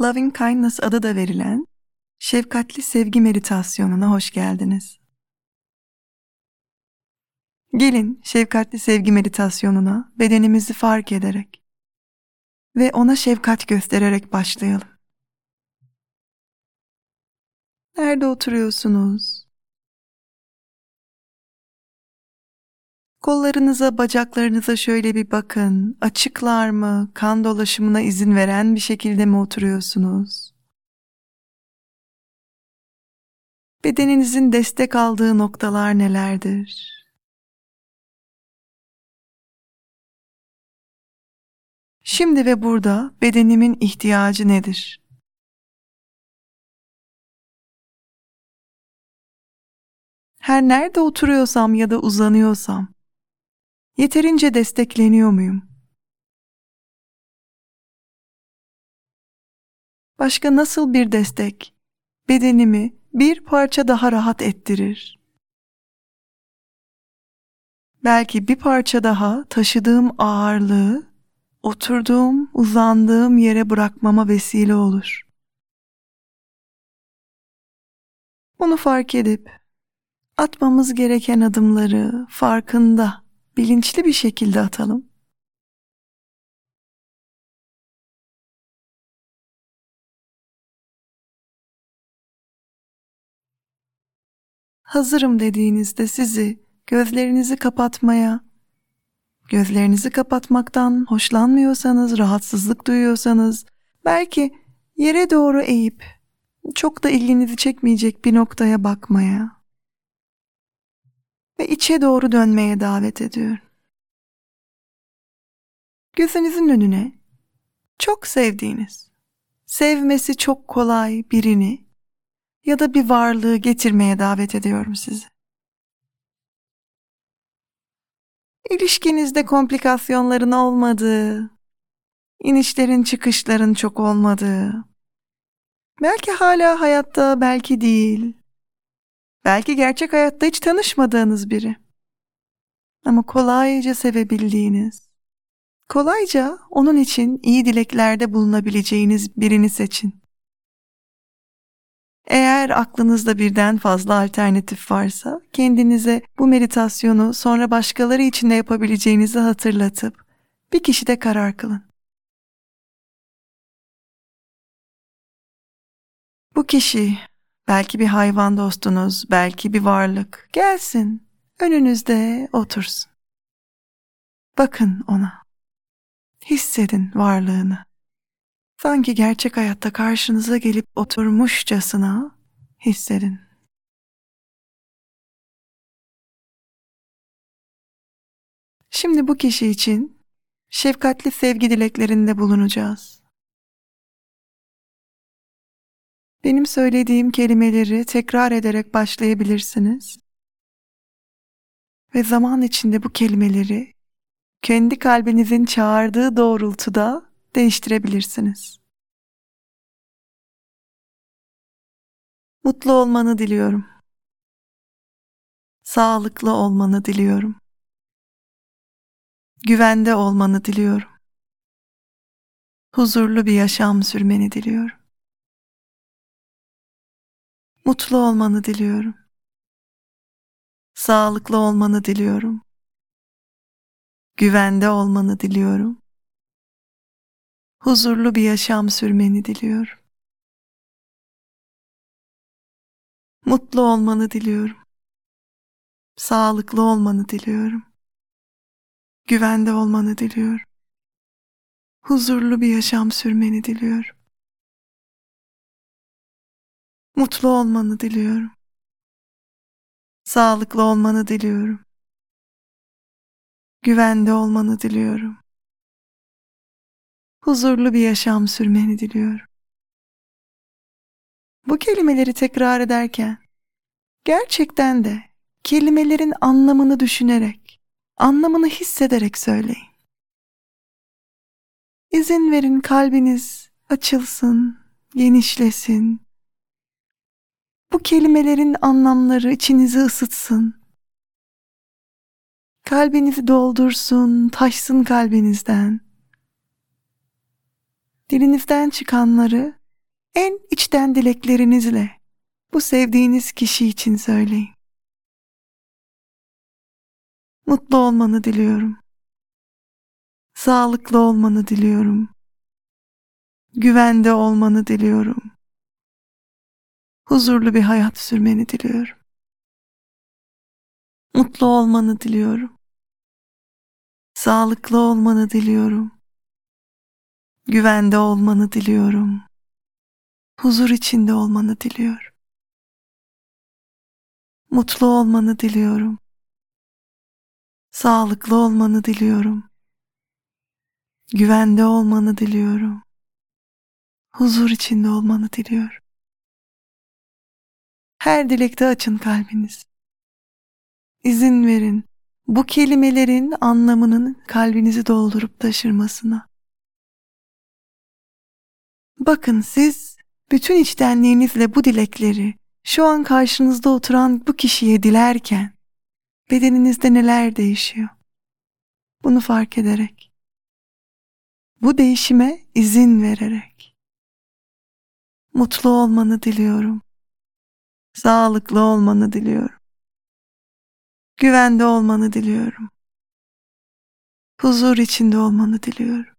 Loving Kindness adı da verilen şefkatli sevgi meditasyonuna hoş geldiniz. Gelin şefkatli sevgi meditasyonuna bedenimizi fark ederek ve ona şefkat göstererek başlayalım. Nerede oturuyorsunuz? Kollarınıza, bacaklarınıza şöyle bir bakın. Açıklar mı? Kan dolaşımına izin veren bir şekilde mi oturuyorsunuz? Bedeninizin destek aldığı noktalar nelerdir? Şimdi ve burada bedenimin ihtiyacı nedir? Her nerede oturuyorsam ya da uzanıyorsam Yeterince destekleniyor muyum? Başka nasıl bir destek bedenimi bir parça daha rahat ettirir? Belki bir parça daha taşıdığım ağırlığı oturduğum, uzandığım yere bırakmama vesile olur. Bunu fark edip atmamız gereken adımları farkında bilinçli bir şekilde atalım. Hazırım dediğinizde sizi gözlerinizi kapatmaya, gözlerinizi kapatmaktan hoşlanmıyorsanız, rahatsızlık duyuyorsanız, belki yere doğru eğip çok da ilginizi çekmeyecek bir noktaya bakmaya, ve içe doğru dönmeye davet ediyorum. Gözünüzün önüne çok sevdiğiniz, sevmesi çok kolay birini ya da bir varlığı getirmeye davet ediyorum sizi. İlişkinizde komplikasyonların olmadığı, inişlerin çıkışların çok olmadığı, belki hala hayatta belki değil, Belki gerçek hayatta hiç tanışmadığınız biri. Ama kolayca sevebildiğiniz, kolayca onun için iyi dileklerde bulunabileceğiniz birini seçin. Eğer aklınızda birden fazla alternatif varsa kendinize bu meditasyonu sonra başkaları için de yapabileceğinizi hatırlatıp bir kişide karar kılın. Bu kişi Belki bir hayvan dostunuz, belki bir varlık. Gelsin, önünüzde otursun. Bakın ona. Hissedin varlığını. Sanki gerçek hayatta karşınıza gelip oturmuşçasına hissedin. Şimdi bu kişi için şefkatli sevgi dileklerinde bulunacağız. Benim söylediğim kelimeleri tekrar ederek başlayabilirsiniz. Ve zaman içinde bu kelimeleri kendi kalbinizin çağırdığı doğrultuda değiştirebilirsiniz. Mutlu olmanı diliyorum. Sağlıklı olmanı diliyorum. Güvende olmanı diliyorum. Huzurlu bir yaşam sürmeni diliyorum. Mutlu olmanı diliyorum. Sağlıklı olmanı diliyorum. Güvende olmanı diliyorum. Huzurlu bir yaşam sürmeni diliyorum. Mutlu olmanı diliyorum. Sağlıklı olmanı diliyorum. Güvende olmanı diliyorum. Huzurlu bir yaşam sürmeni diliyorum. Mutlu olmanı diliyorum. Sağlıklı olmanı diliyorum. Güvende olmanı diliyorum. Huzurlu bir yaşam sürmeni diliyorum. Bu kelimeleri tekrar ederken gerçekten de kelimelerin anlamını düşünerek, anlamını hissederek söyleyin. İzin verin kalbiniz açılsın, genişlesin, bu kelimelerin anlamları içinizi ısıtsın. Kalbinizi doldursun, taşsın kalbinizden. Dilinizden çıkanları en içten dileklerinizle bu sevdiğiniz kişi için söyleyin. Mutlu olmanı diliyorum. Sağlıklı olmanı diliyorum. Güvende olmanı diliyorum. Huzurlu bir hayat sürmeni diliyorum. Mutlu olmanı diliyorum. Sağlıklı olmanı diliyorum. Güvende olmanı diliyorum. Huzur içinde olmanı diliyorum. Mutlu olmanı diliyorum. Sağlıklı olmanı diliyorum. Güvende olmanı diliyorum. Huzur içinde olmanı diliyorum. Her dilekte açın kalbiniz. İzin verin bu kelimelerin anlamının kalbinizi doldurup taşırmasına. Bakın siz bütün içtenliğinizle bu dilekleri şu an karşınızda oturan bu kişiye dilerken bedeninizde neler değişiyor? Bunu fark ederek, bu değişime izin vererek mutlu olmanı diliyorum. Sağlıklı olmanı diliyorum. Güvende olmanı diliyorum. Huzur içinde olmanı diliyorum.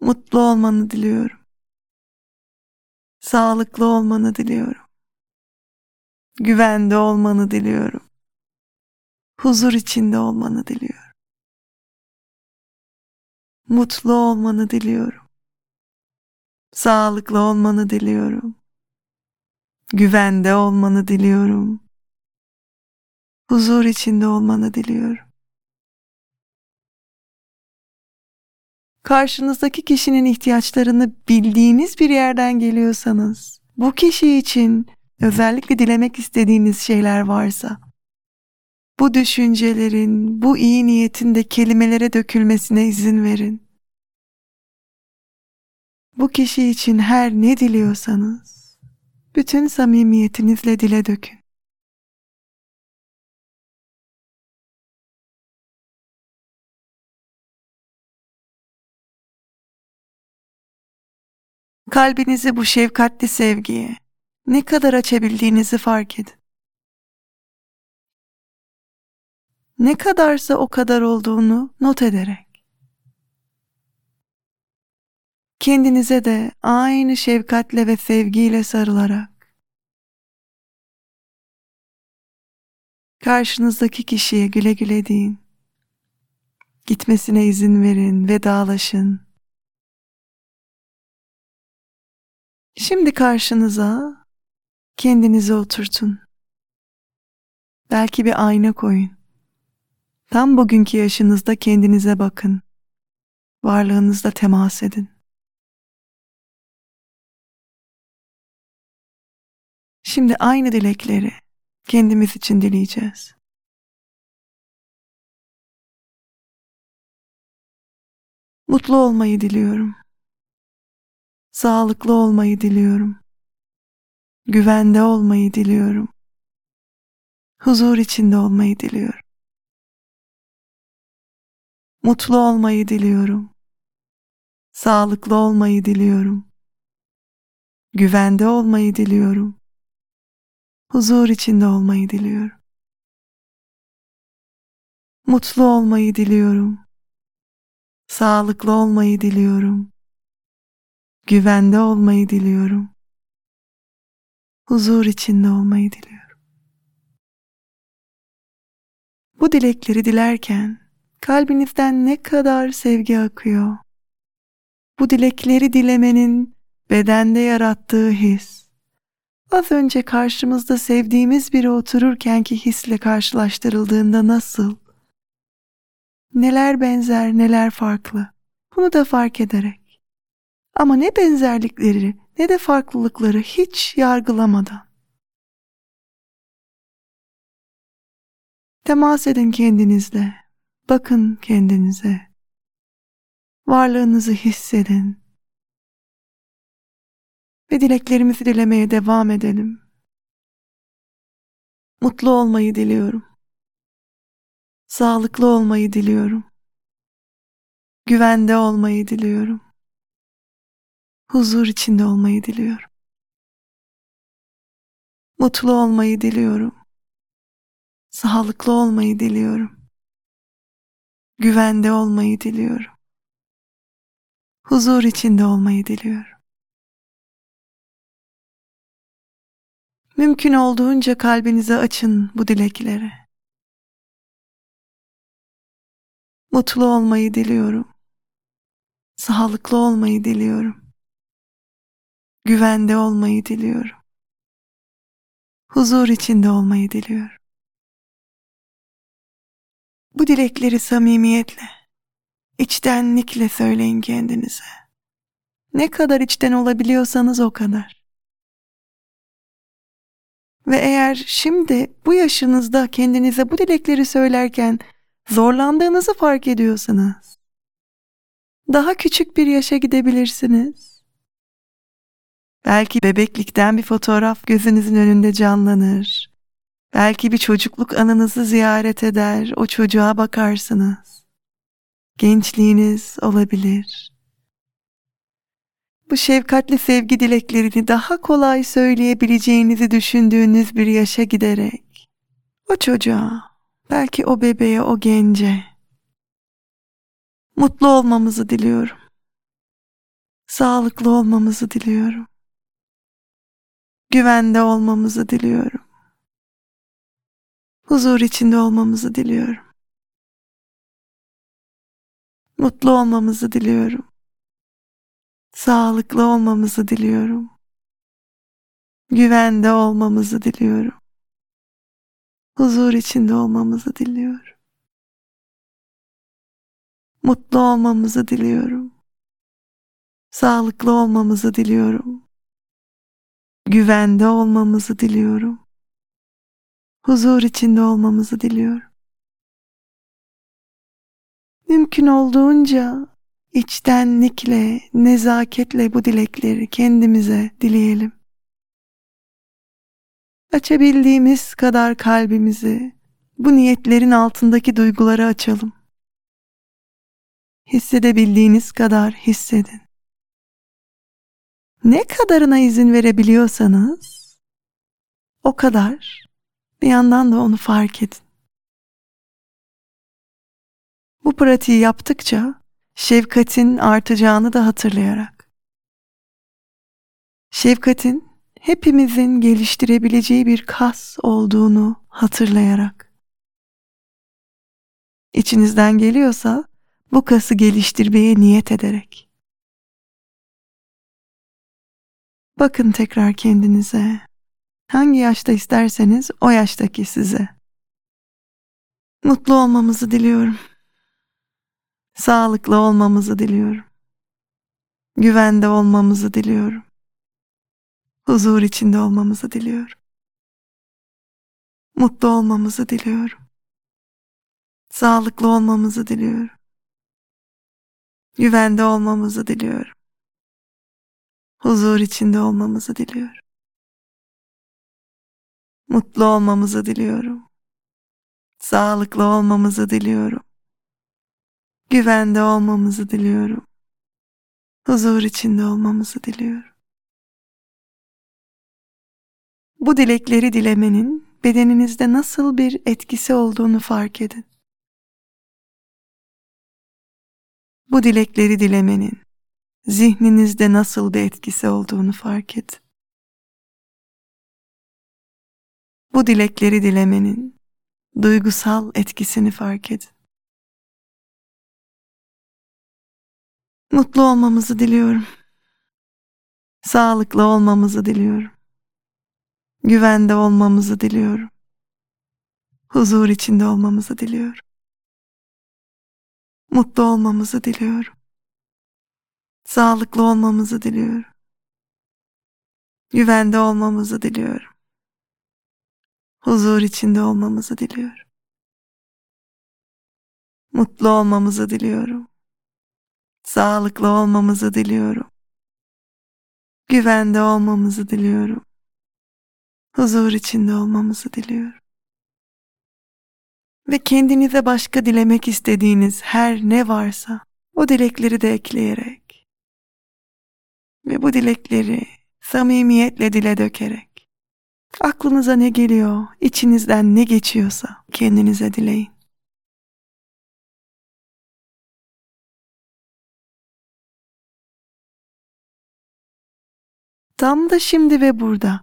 Mutlu olmanı diliyorum. Sağlıklı olmanı diliyorum. Güvende olmanı diliyorum. Huzur içinde olmanı diliyorum. Mutlu olmanı diliyorum. Sağlıklı olmanı diliyorum. Güvende olmanı diliyorum. Huzur içinde olmanı diliyorum. Karşınızdaki kişinin ihtiyaçlarını bildiğiniz bir yerden geliyorsanız, bu kişi için özellikle dilemek istediğiniz şeyler varsa, bu düşüncelerin, bu iyi niyetin de kelimelere dökülmesine izin verin. Bu kişi için her ne diliyorsanız, bütün samimiyetinizle dile dökün. Kalbinizi bu şefkatli sevgiye ne kadar açabildiğinizi fark edin. Ne kadarsa o kadar olduğunu not ederek. Kendinize de aynı şefkatle ve sevgiyle sarılarak karşınızdaki kişiye güle güle deyin. Gitmesine izin verin, vedalaşın. Şimdi karşınıza kendinizi oturtun. Belki bir ayna koyun. Tam bugünkü yaşınızda kendinize bakın. Varlığınızla temas edin. Şimdi aynı dilekleri kendimiz için dileyeceğiz. Mutlu olmayı diliyorum. Sağlıklı olmayı diliyorum. Güvende olmayı diliyorum. Huzur içinde olmayı diliyorum. Mutlu olmayı diliyorum. Sağlıklı olmayı diliyorum. Güvende olmayı diliyorum. Huzur içinde olmayı diliyorum. Mutlu olmayı diliyorum. Sağlıklı olmayı diliyorum. Güvende olmayı diliyorum. Huzur içinde olmayı diliyorum. Bu dilekleri dilerken kalbinizden ne kadar sevgi akıyor. Bu dilekleri dilemenin bedende yarattığı his. Az önce karşımızda sevdiğimiz biri otururkenki hisle karşılaştırıldığında nasıl? Neler benzer, neler farklı? Bunu da fark ederek ama ne benzerlikleri ne de farklılıkları hiç yargılamadan. Temas edin kendinizle, bakın kendinize. Varlığınızı hissedin. Ve dileklerimizi dilemeye devam edelim. Mutlu olmayı diliyorum. Sağlıklı olmayı diliyorum. Güvende olmayı diliyorum huzur içinde olmayı diliyorum. Mutlu olmayı diliyorum. Sağlıklı olmayı diliyorum. Güvende olmayı diliyorum. Huzur içinde olmayı diliyorum. Mümkün olduğunca kalbinizi açın bu dileklere. Mutlu olmayı diliyorum. Sağlıklı olmayı diliyorum. Güvende olmayı diliyorum. Huzur içinde olmayı diliyorum. Bu dilekleri samimiyetle, içtenlikle söyleyin kendinize. Ne kadar içten olabiliyorsanız o kadar. Ve eğer şimdi bu yaşınızda kendinize bu dilekleri söylerken zorlandığınızı fark ediyorsanız, daha küçük bir yaşa gidebilirsiniz. Belki bebeklikten bir fotoğraf gözünüzün önünde canlanır. Belki bir çocukluk anınızı ziyaret eder, o çocuğa bakarsınız. Gençliğiniz olabilir. Bu şefkatli sevgi dileklerini daha kolay söyleyebileceğinizi düşündüğünüz bir yaşa giderek o çocuğa, belki o bebeğe, o gence mutlu olmamızı diliyorum. Sağlıklı olmamızı diliyorum. Güvende olmamızı diliyorum. Huzur içinde olmamızı diliyorum. Mutlu olmamızı diliyorum. Sağlıklı olmamızı diliyorum. Güvende olmamızı diliyorum. Huzur içinde olmamızı diliyorum. Mutlu olmamızı diliyorum. Sağlıklı olmamızı diliyorum. Güvende olmamızı diliyorum. Huzur içinde olmamızı diliyorum. Mümkün olduğunca içtenlikle, nezaketle bu dilekleri kendimize dileyelim. Açabildiğimiz kadar kalbimizi bu niyetlerin altındaki duyguları açalım. Hissedebildiğiniz kadar hissedin. Ne kadarına izin verebiliyorsanız o kadar bir yandan da onu fark edin. Bu pratiği yaptıkça şefkatin artacağını da hatırlayarak. Şefkatin hepimizin geliştirebileceği bir kas olduğunu hatırlayarak. İçinizden geliyorsa bu kası geliştirmeye niyet ederek. Bakın tekrar kendinize. Hangi yaşta isterseniz o yaştaki size. Mutlu olmamızı diliyorum. Sağlıklı olmamızı diliyorum. Güvende olmamızı diliyorum. Huzur içinde olmamızı diliyorum. Mutlu olmamızı diliyorum. Sağlıklı olmamızı diliyorum. Güvende olmamızı diliyorum. Huzur içinde olmamızı diliyorum. Mutlu olmamızı diliyorum. Sağlıklı olmamızı diliyorum. Güvende olmamızı diliyorum. Huzur içinde olmamızı diliyorum. Bu dilekleri dilemenin bedeninizde nasıl bir etkisi olduğunu fark edin. Bu dilekleri dilemenin zihninizde nasıl bir etkisi olduğunu fark edin. Bu dilekleri dilemenin duygusal etkisini fark edin. Mutlu olmamızı diliyorum. Sağlıklı olmamızı diliyorum. Güvende olmamızı diliyorum. Huzur içinde olmamızı diliyorum. Mutlu olmamızı diliyorum. Sağlıklı olmamızı diliyorum. Güvende olmamızı diliyorum. Huzur içinde olmamızı diliyorum. Mutlu olmamızı diliyorum. Sağlıklı olmamızı diliyorum. Güvende olmamızı diliyorum. Huzur içinde olmamızı diliyorum. Ve kendinize başka dilemek istediğiniz her ne varsa o dilekleri de ekleyerek ve bu dilekleri samimiyetle dile dökerek aklınıza ne geliyor, içinizden ne geçiyorsa kendinize dileyin. Tam da şimdi ve burada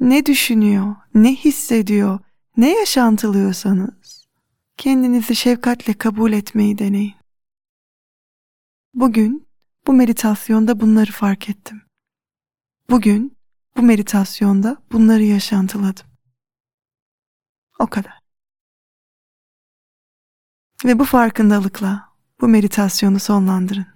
ne düşünüyor, ne hissediyor, ne yaşantılıyorsanız kendinizi şefkatle kabul etmeyi deneyin. Bugün bu meditasyonda bunları fark ettim. Bugün bu meditasyonda bunları yaşantıladım. O kadar. Ve bu farkındalıkla bu meditasyonu sonlandırın.